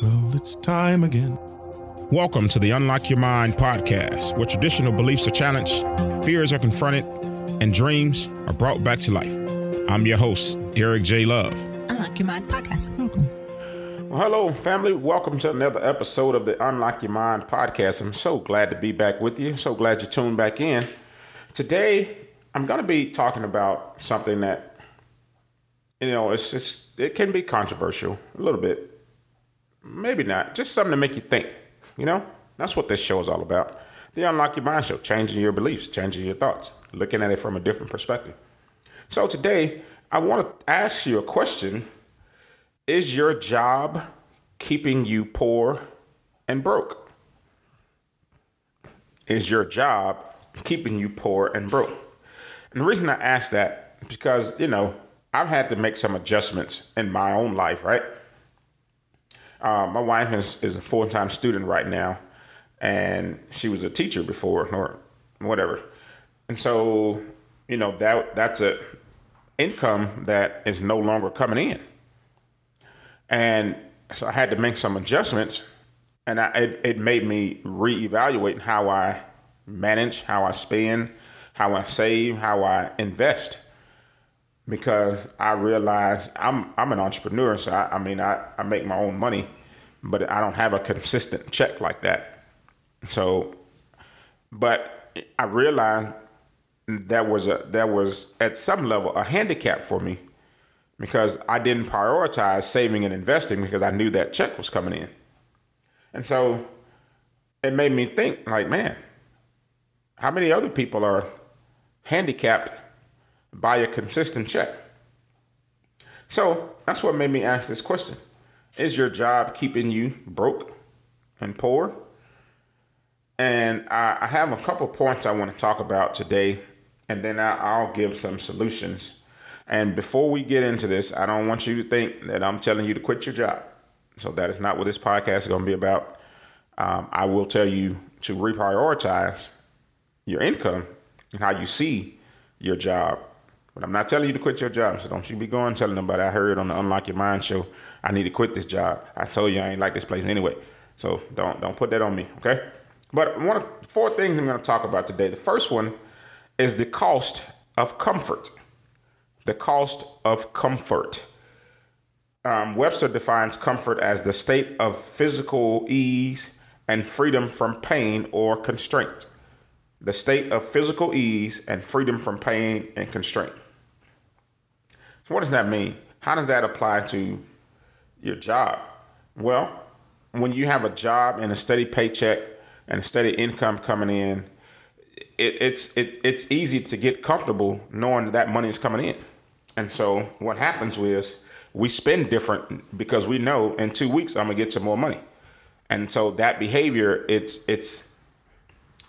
Well, it's time again. Welcome to the Unlock Your Mind podcast, where traditional beliefs are challenged, fears are confronted, and dreams are brought back to life. I'm your host, Derrick J. Love. Unlock Your Mind podcast. Welcome. Well, hello, family. Welcome to another episode of the Unlock Your Mind podcast. I'm so glad to be back with you. So glad you tuned back in. Today, I'm going to be talking about something that, you know, it's just, it can be controversial a little bit. Maybe not. Just something to make you think. You know, that's what this show is all about. The Unlock Your Mind show, changing your beliefs, changing your thoughts, looking at it from a different perspective. So today, I want to ask you a question Is your job keeping you poor and broke? Is your job keeping you poor and broke? And the reason I ask that because, you know, I've had to make some adjustments in my own life, right? Uh, my wife is, is a full time student right now, and she was a teacher before or whatever. And so, you know, that that's a income that is no longer coming in. And so I had to make some adjustments, and I, it, it made me reevaluate how I manage, how I spend, how I save, how I invest. Because I realized I'm I'm an entrepreneur, so I, I mean I, I make my own money, but I don't have a consistent check like that. So, but I realized that was a that was at some level a handicap for me because I didn't prioritize saving and investing because I knew that check was coming in. And so it made me think like, man, how many other people are handicapped by a consistent check? So that's what made me ask this question. Is your job keeping you broke and poor? And I, I have a couple points I want to talk about today, and then I, I'll give some solutions and before we get into this, I don't want you to think that I'm telling you to quit your job. So that is not what this podcast is going to be about. Um, I will tell you to reprioritize your income and how you see your job. But I'm not telling you to quit your job. So don't you be going telling nobody I heard on the Unlock Your Mind show I need to quit this job. I told you I ain't like this place anyway. So don't don't put that on me, okay? But one of four things I'm going to talk about today. The first one is the cost of comfort the cost of comfort. Um, Webster defines comfort as the state of physical ease and freedom from pain or constraint. The state of physical ease and freedom from pain and constraint. What does that mean? How does that apply to your job? Well, when you have a job and a steady paycheck and a steady income coming in, it, it's it, it's easy to get comfortable knowing that, that money is coming in. And so what happens is we spend different because we know in two weeks I'm gonna get some more money. And so that behavior, it's it's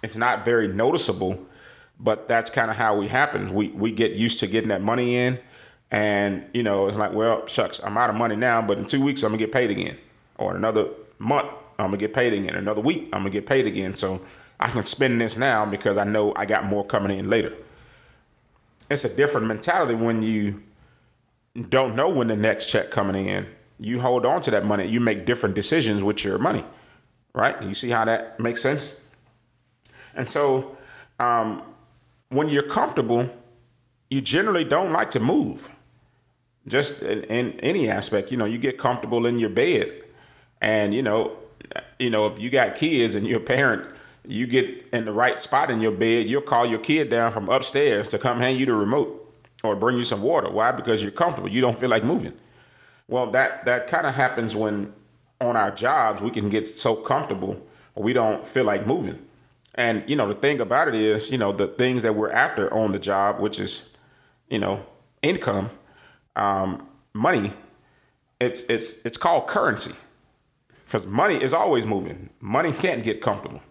it's not very noticeable, but that's kind of how we happen. We we get used to getting that money in, and you know it's like, well, shucks, I'm out of money now, but in two weeks I'm gonna get paid again, or another month I'm gonna get paid again, another week I'm gonna get paid again. So I can spend this now because I know I got more coming in later it's a different mentality when you don't know when the next check coming in. You hold on to that money. You make different decisions with your money, right? You see how that makes sense? And so, um, when you're comfortable, you generally don't like to move. Just in, in any aspect, you know, you get comfortable in your bed, and you know, you know, if you got kids and you're a parent you get in the right spot in your bed, you'll call your kid down from upstairs to come hand you the remote or bring you some water. Why? Because you're comfortable. You don't feel like moving. Well, that that kind of happens when on our jobs we can get so comfortable we don't feel like moving. And you know the thing about it is, you know, the things that we're after on the job, which is, you know, income, um, money. It's it's it's called currency because money is always moving. Money can't get comfortable.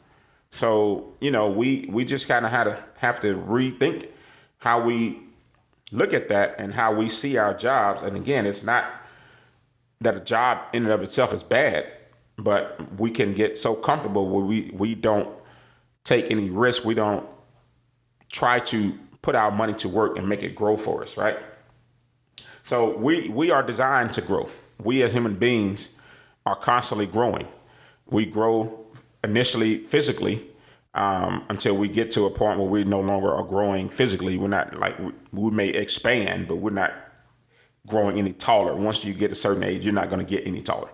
So you know, we we just kind of had to have to rethink how we look at that and how we see our jobs. And again, it's not that a job in and of itself is bad, but we can get so comfortable where we we don't take any risk. We don't try to put our money to work and make it grow for us, right? So we we are designed to grow. We as human beings are constantly growing. We grow initially physically um, until we get to a point where we no longer are growing physically. We're not like we, may expand, but we're not growing any taller. Once you get a certain age, you're not going to get any taller.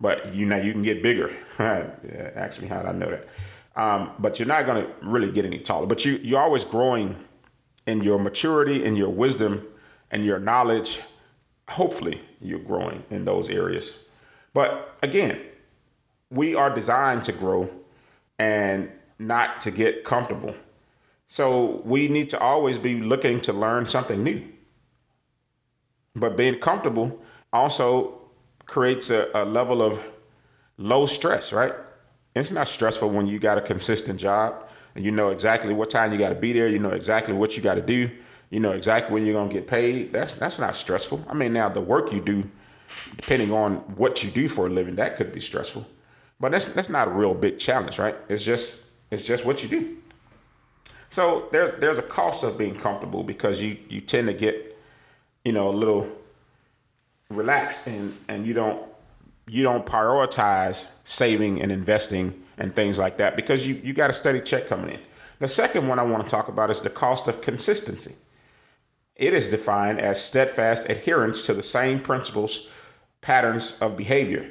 But you know you can get bigger. Ask me how did I know that? Um, but you're not going to really get any taller. But you you're always growing in your maturity, in your wisdom, and your knowledge. Hopefully, you're growing in those areas. But again, we are designed to grow and not to get comfortable. So we need to always be looking to learn something new. But being comfortable also creates a, a level of low stress, right? It's not stressful when you got a consistent job and you know exactly what time you got to be there. You know exactly what you got to do. You know exactly when you're gonna get paid. That's that's not stressful. I mean, now the work you do, depending on what you do for a living, that could be stressful. But that's that's not a real big challenge, right? It's just it's just what you do. So there's there's a cost of being comfortable because you you tend to get, you know, a little relaxed and and you don't you don't prioritize saving and investing and things like that because you you got a steady check coming in. The second one I want to talk about is the cost of consistency. It is defined as steadfast adherence to the same principles, patterns of behavior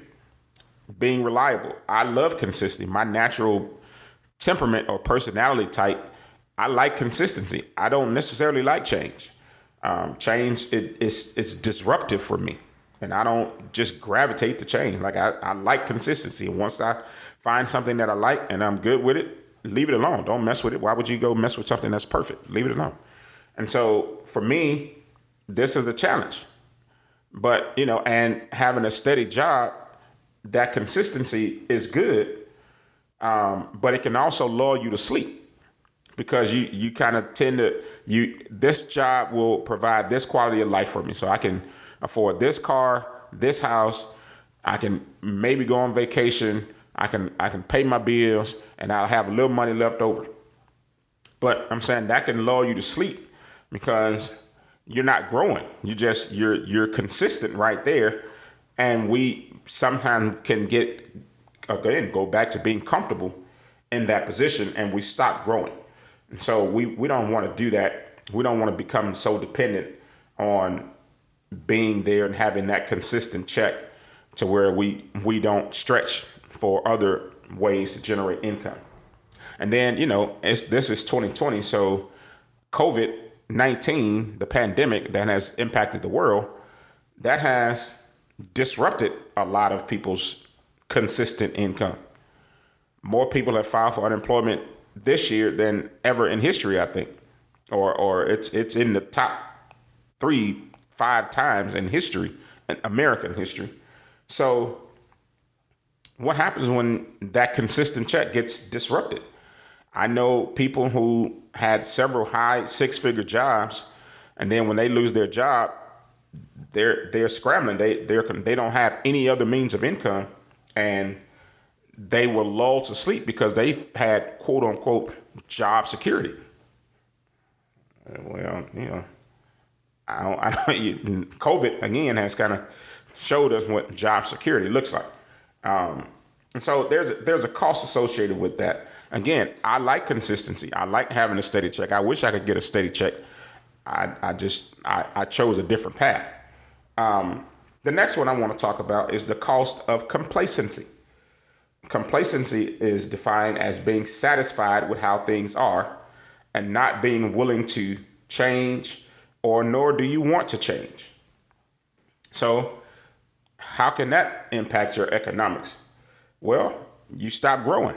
being reliable. I love consistency. My natural temperament or personality type, I like consistency. I don't necessarily like change. Um, change it, it's it's disruptive for me, and I don't just gravitate to change. Like I, I like consistency. Once I find something that I like and I'm good with it, leave it alone. Don't mess with it. Why would you go mess with something that's perfect? Leave it alone. And so for me, this is a challenge. But you know, and having a steady job that consistency is good, um, but it can also lull you to sleep because you you kind of tend to you this job will provide this quality of life for me, so I can afford this car, this house, I can maybe go on vacation, I can I can pay my bills, and I'll have a little money left over. But I'm saying that can lull you to sleep because you're not growing. You just you're you're consistent right there, and we sometimes can get again go back to being comfortable in that position and we stop growing. And so we, we don't want to do that. We don't want to become so dependent on being there and having that consistent check to where we we don't stretch for other ways to generate income. And then, you know, this is 2020, so COVID 19, the pandemic that has impacted the world, that has disrupted a lot of people's consistent income. More people have filed for unemployment this year than ever in history, I think. Or or it's it's in the top three, five times in history, in American history. So what happens when that consistent check gets disrupted? I know people who had several high six figure jobs, and then when they lose their job, they're they're scrambling. They they they don't have any other means of income, and they were lulled to sleep because they had quote unquote job security. Well, you know, I don't, I don't, COVID again has kind of showed us what job security looks like. Um, and so there's a, there's a cost associated with that. Again, I like consistency. I like having a steady check. I wish I could get a steady check. I, I just I, I chose a different path. Um, the next one I want to talk about is the cost of complacency. Complacency is defined as being satisfied with how things are and not being willing to change, or nor do you want to change. So, how can that impact your economics? Well, you stop growing.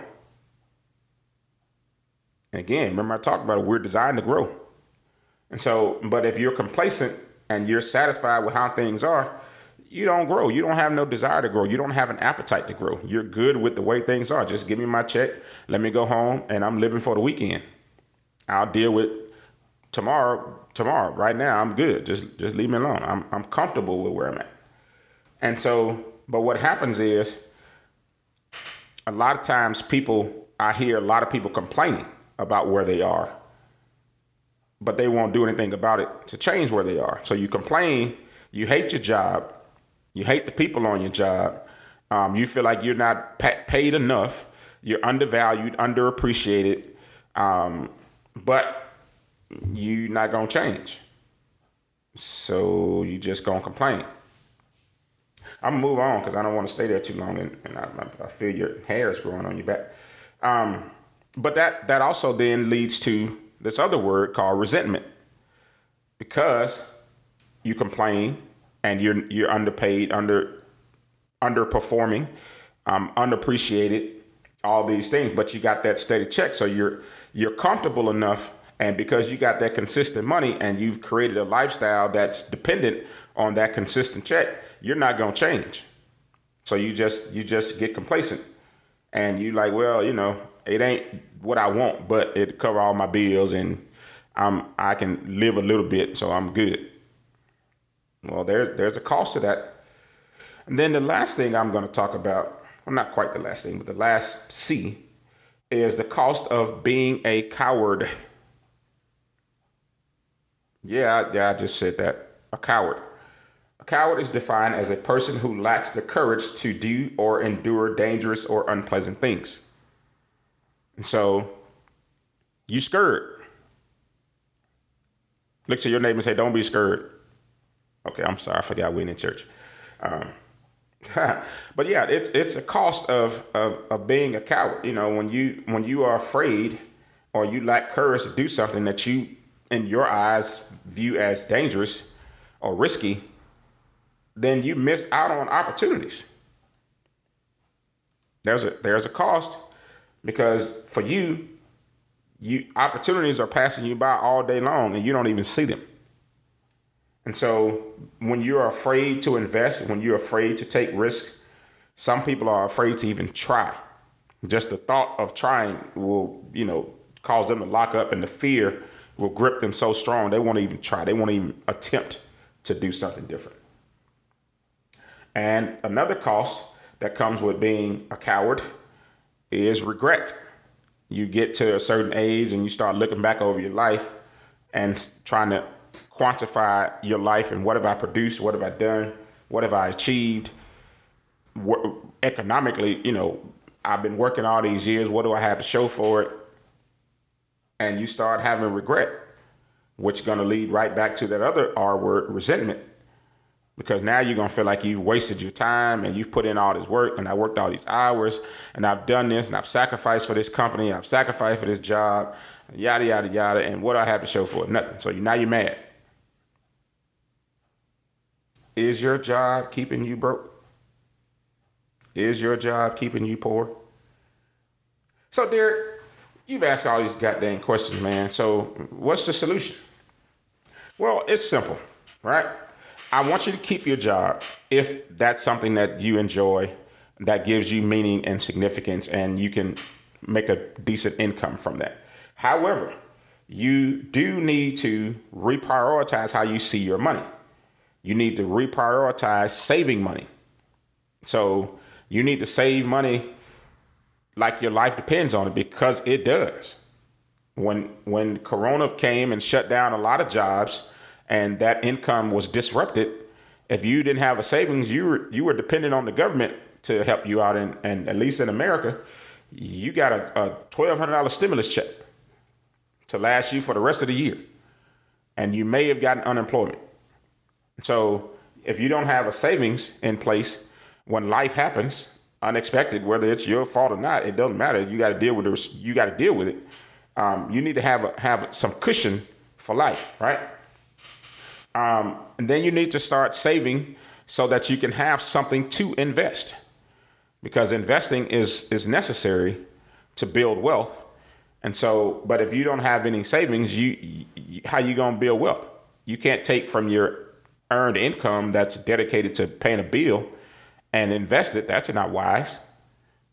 Again, remember I talked about it, we're designed to grow. And so, but if you're complacent and you're satisfied with how things are, you don't grow. You don't have no desire to grow. You don't have an appetite to grow. You're good with the way things are. Just give me my check, let me go home, and I'm living for the weekend. I'll deal with tomorrow. Tomorrow, right now, I'm good. Just just leave me alone. I'm I'm comfortable with where I'm at. And so, but what happens is, a lot of times people, I hear a lot of people complaining about where they are but they won't do anything about it to change where they are. So you complain, you hate your job, you hate the people on your job, Um, you feel like you're not pa- paid enough, you're undervalued, underappreciated, um, but you're not gonna change. So you just gonna complain. I'm gonna move on because I don't want to stay there too long, and, and I, I, feel your hair is growing on your back. Um, but that that also then leads to this other word called resentment, because you complain and you're you're underpaid, under underperforming, um, unappreciated, all these things, but you got that steady check, so you're you're comfortable enough, and because you got that consistent money and you've created a lifestyle that's dependent on that consistent check, you're not gonna change. So you just you just get complacent, and you like, well, you know, it ain't what I want, but it cover all my bills, and I'm I can live a little bit, so I'm good. Well, there's there's a cost to that. And then the last thing I'm going to talk about, well, not quite the last thing, but the last C is the cost of being a coward. Yeah, yeah, I just said that. A coward. A coward is defined as a person who lacks the courage to do or endure dangerous or unpleasant things. And so you scared. Look to your neighbor and say, Don't be scared. Okay, I'm sorry, I forgot we in church. Um, but yeah, it's it's a cost of, of of being a coward. You know, when you when you are afraid or you lack courage to do something that you, in your eyes, view as dangerous or risky, then you miss out on opportunities. There's a there's a cost because for you, you opportunities are passing you by all day long and you don't even see them. And so when you're afraid to invest, when you're afraid to take risk, some people are afraid to even try. Just the thought of trying will, you know, cause them to lock up and the fear will grip them so strong they won't even try. They won't even attempt to do something different. And another cost that comes with being a coward is regret. You get to a certain age and you start looking back over your life and trying to quantify your life and what have I produced, what have I done, what have I achieved. What, economically, you know, I've been working all these years. What do I have to show for it? And you start having regret, which is going to lead right back to that other R word, resentment. Because now you're to feel like you've wasted your time and you've put in all this work and I worked all these hours and I've done this and I've sacrificed for this company, I've sacrificed for this job, yada, yada, yada. And what do I have to show for it? Nothing. So now you're mad. Is your job keeping you broke? Is your job keeping you poor? So, Derrick, you've asked all these goddamn questions, man. So, what's the solution? Well, it's simple, right? I want you to keep your job if that's something that you enjoy, that gives you meaning and significance, and you can make a decent income from that. However, you do need to reprioritize how you see your money you need to reprioritize saving money. So you need to save money like your life depends on it because it does. When when Corona came and shut down a lot of jobs and that income was disrupted, if you didn't have a savings, you were you were dependent on the government to help you out and, and at least in America, you got a, a twelve hundred dollar stimulus check to last you for the rest of the year. And you may have gotten unemployment. So if you don't have a savings in place when life happens unexpected, whether it's your fault or not, it doesn't matter. You got to deal with it. You got to deal with it. Um, you need to have a, have some cushion for life, right? Um, and then you need to start saving so that you can have something to invest, because investing is is necessary to build wealth. And so, but if you don't have any savings, you, you how you gonna build wealth? You can't take from your earned income that's dedicated to paying a bill and invest it, that's not wise.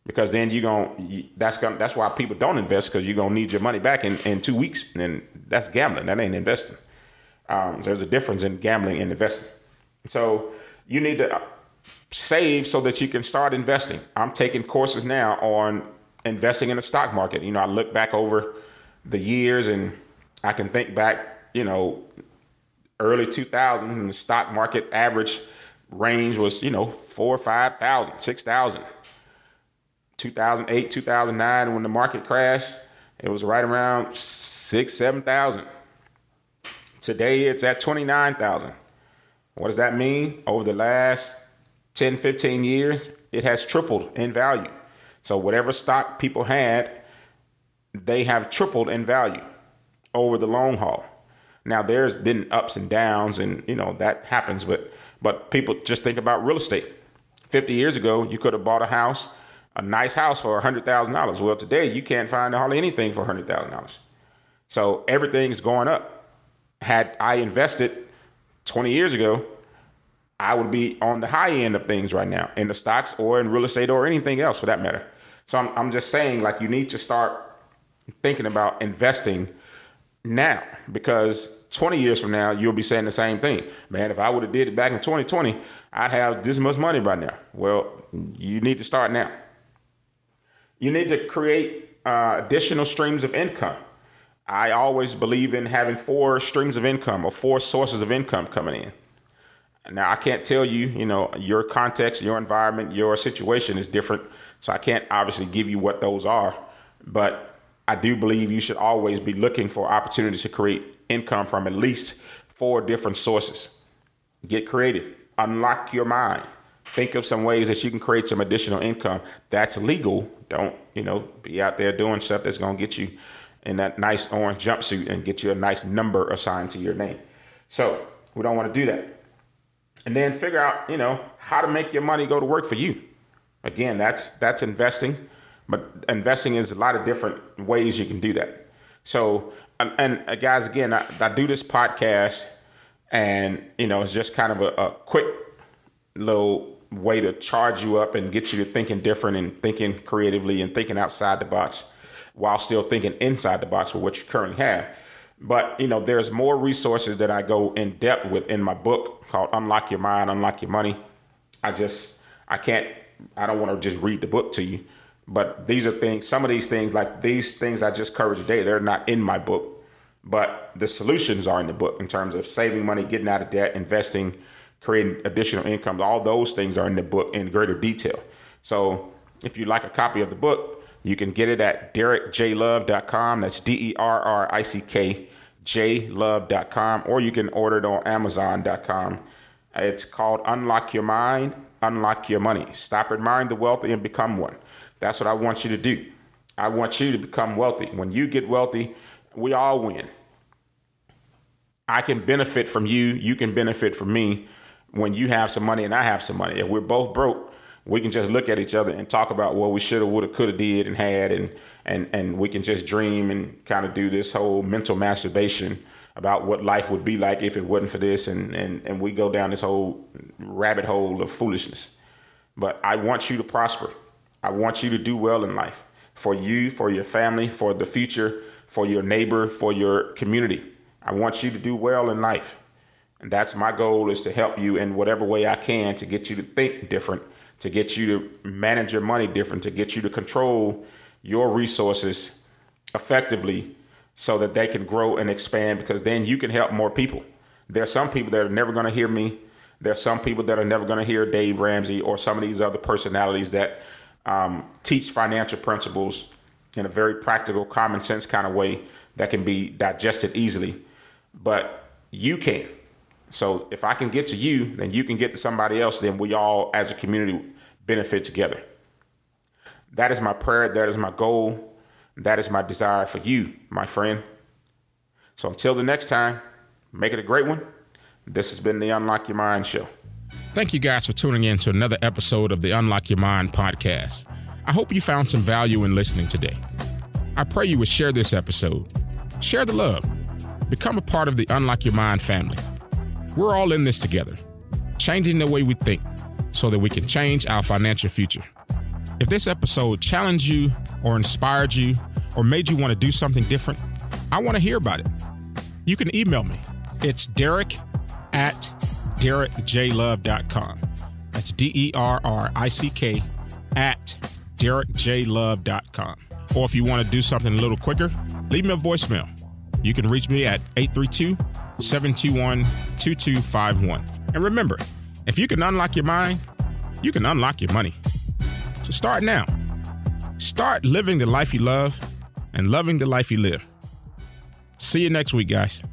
Because then you're going that's going that's why people don't invest because you're gonna need your money back in, in two weeks. And that's gambling. That ain't investing. Um, there's a difference in gambling and investing. So you need to save so that you can start investing. I'm taking courses now on investing in the stock market. You know, I look back over the years and I can think back, you know, early 2000s, the stock market average range was, you know, four, or 5,000, 6,000. 2008, 2009, when the market crashed, it was right around six, 7,000. Today it's at 29,000. What does that mean? Over the last 10, 15 years, it has tripled in value. So whatever stock people had, they have tripled in value over the long haul. Now there's been ups and downs and you know that happens, but but people just think about real estate. 50 years ago, you could have bought a house, a nice house for $100,000. Well, today you can't find hardly anything for $100,000. So everything's going up. Had I invested 20 years ago, I would be on the high end of things right now in the stocks or in real estate or anything else for that matter. So I'm, I'm just saying, like, you need to start thinking about investing now because 20 years from now, you'll be saying the same thing. Man, if I would have did it back in 2020, I'd have this much money right now. Well, you need to start now. You need to create uh, additional streams of income. I always believe in having four streams of income or four sources of income coming in. Now, I can't tell you, you know, your context, your environment, your situation is different. So I can't obviously give you what those are. But I do believe you should always be looking for opportunities to create income from at least four different sources. Get creative, unlock your mind. Think of some ways that you can create some additional income that's legal. Don't, you know, be out there doing stuff that's going to get you in that nice orange jumpsuit and get you a nice number assigned to your name. So we don't want to do that. And then figure out, you know, how to make your money go to work for you. Again, that's that's investing. But investing is a lot of different ways you can do that. So, and, and uh, guys, again, I, I, do this podcast, and you know, it's just kind of a, a quick little way to charge you up and get you to thinking different and thinking creatively and thinking outside the box while still thinking inside the box with what you currently have. But you know, there's more resources that I go in depth with in my book called Unlock Your Mind, Unlock Your Money. I just I can't I don't want to just read the book to you. But these are things, some of these things, like these things I just covered today, they're not in my book. But the solutions are in the book in terms of saving money, getting out of debt, investing, creating additional income. All those things are in the book in greater detail. So if you'd like a copy of the book, you can get it at derrickjlove.com. That's D E R R I C K jlove.com, or you can order it on amazon.com. It's called Unlock Your Mind, Unlock Your Money. Stop admiring the wealthy and become one. That's what I want you to do. I want you to become wealthy. When you get wealthy, we all win. I can benefit from you, you can benefit from me when you have some money and I have some money. If we're both broke, we can just look at each other and talk about what we should have, would have, could have, did, and had, and and and we can just dream and kind of do this whole mental masturbation about what life would be like if it wasn't for this, and and and we go down this whole rabbit hole of foolishness. But I want you to prosper. I want you to do well in life for you, for your family, for the future, for your neighbor, for your community. I want you to do well in life. And that's my goal is to help you in whatever way I can to get you to think different, to get you to manage your money different, to get you to control your resources effectively so that they can grow and expand because then you can help more people. There are some people that are never going to hear me. There are some people that are never going to hear Dave Ramsey or some of these other personalities that um, teach financial principles in a very practical, common sense kind of way that can be digested easily. But you can. So if I can get to you, then you can get to somebody else, then we all as a community benefit together. That is my prayer. That is my goal. That is my desire for you, my friend. So until the next time, make it a great one. This has been the Unlock Your Mind Show. Thank you guys for tuning in to another episode of the Unlock Your Mind podcast. I hope you found some value in listening today. I pray you would share this episode. Share the love. Become a part of the Unlock Your Mind family. We're all in this together, changing the way we think so that we can change our financial future. If this episode challenged you or inspired you or made you want to do something different, I want to hear about it. You can email me. It's Derrick at derrickjlove.com. That's D E R R I C K at derrickjlove.com. Or if you want to do something a little quicker, leave me a voicemail. You can reach me at 832 721 2251. And remember, If you can unlock your mind, you can unlock your money. So start now. Start living the life you love and loving the life you live. See you next week, guys.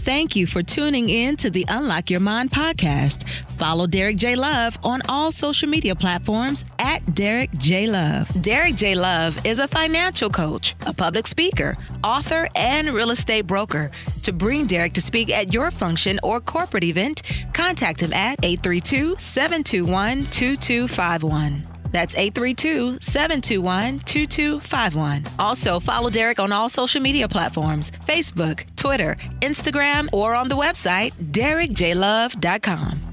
Thank you for tuning in to the Unlock Your Mind podcast. Follow Derrick J. Love on all social media platforms at Derrick J. Love. Derrick J. Love is a financial coach, a public speaker, author, and real estate broker. To bring Derrick to speak at your function or corporate event, contact him at 832 721 2251. That's 832 721 2251. Also, follow Derrick on all social media platforms Facebook, Twitter, Instagram, or on the website derrickjlove.com.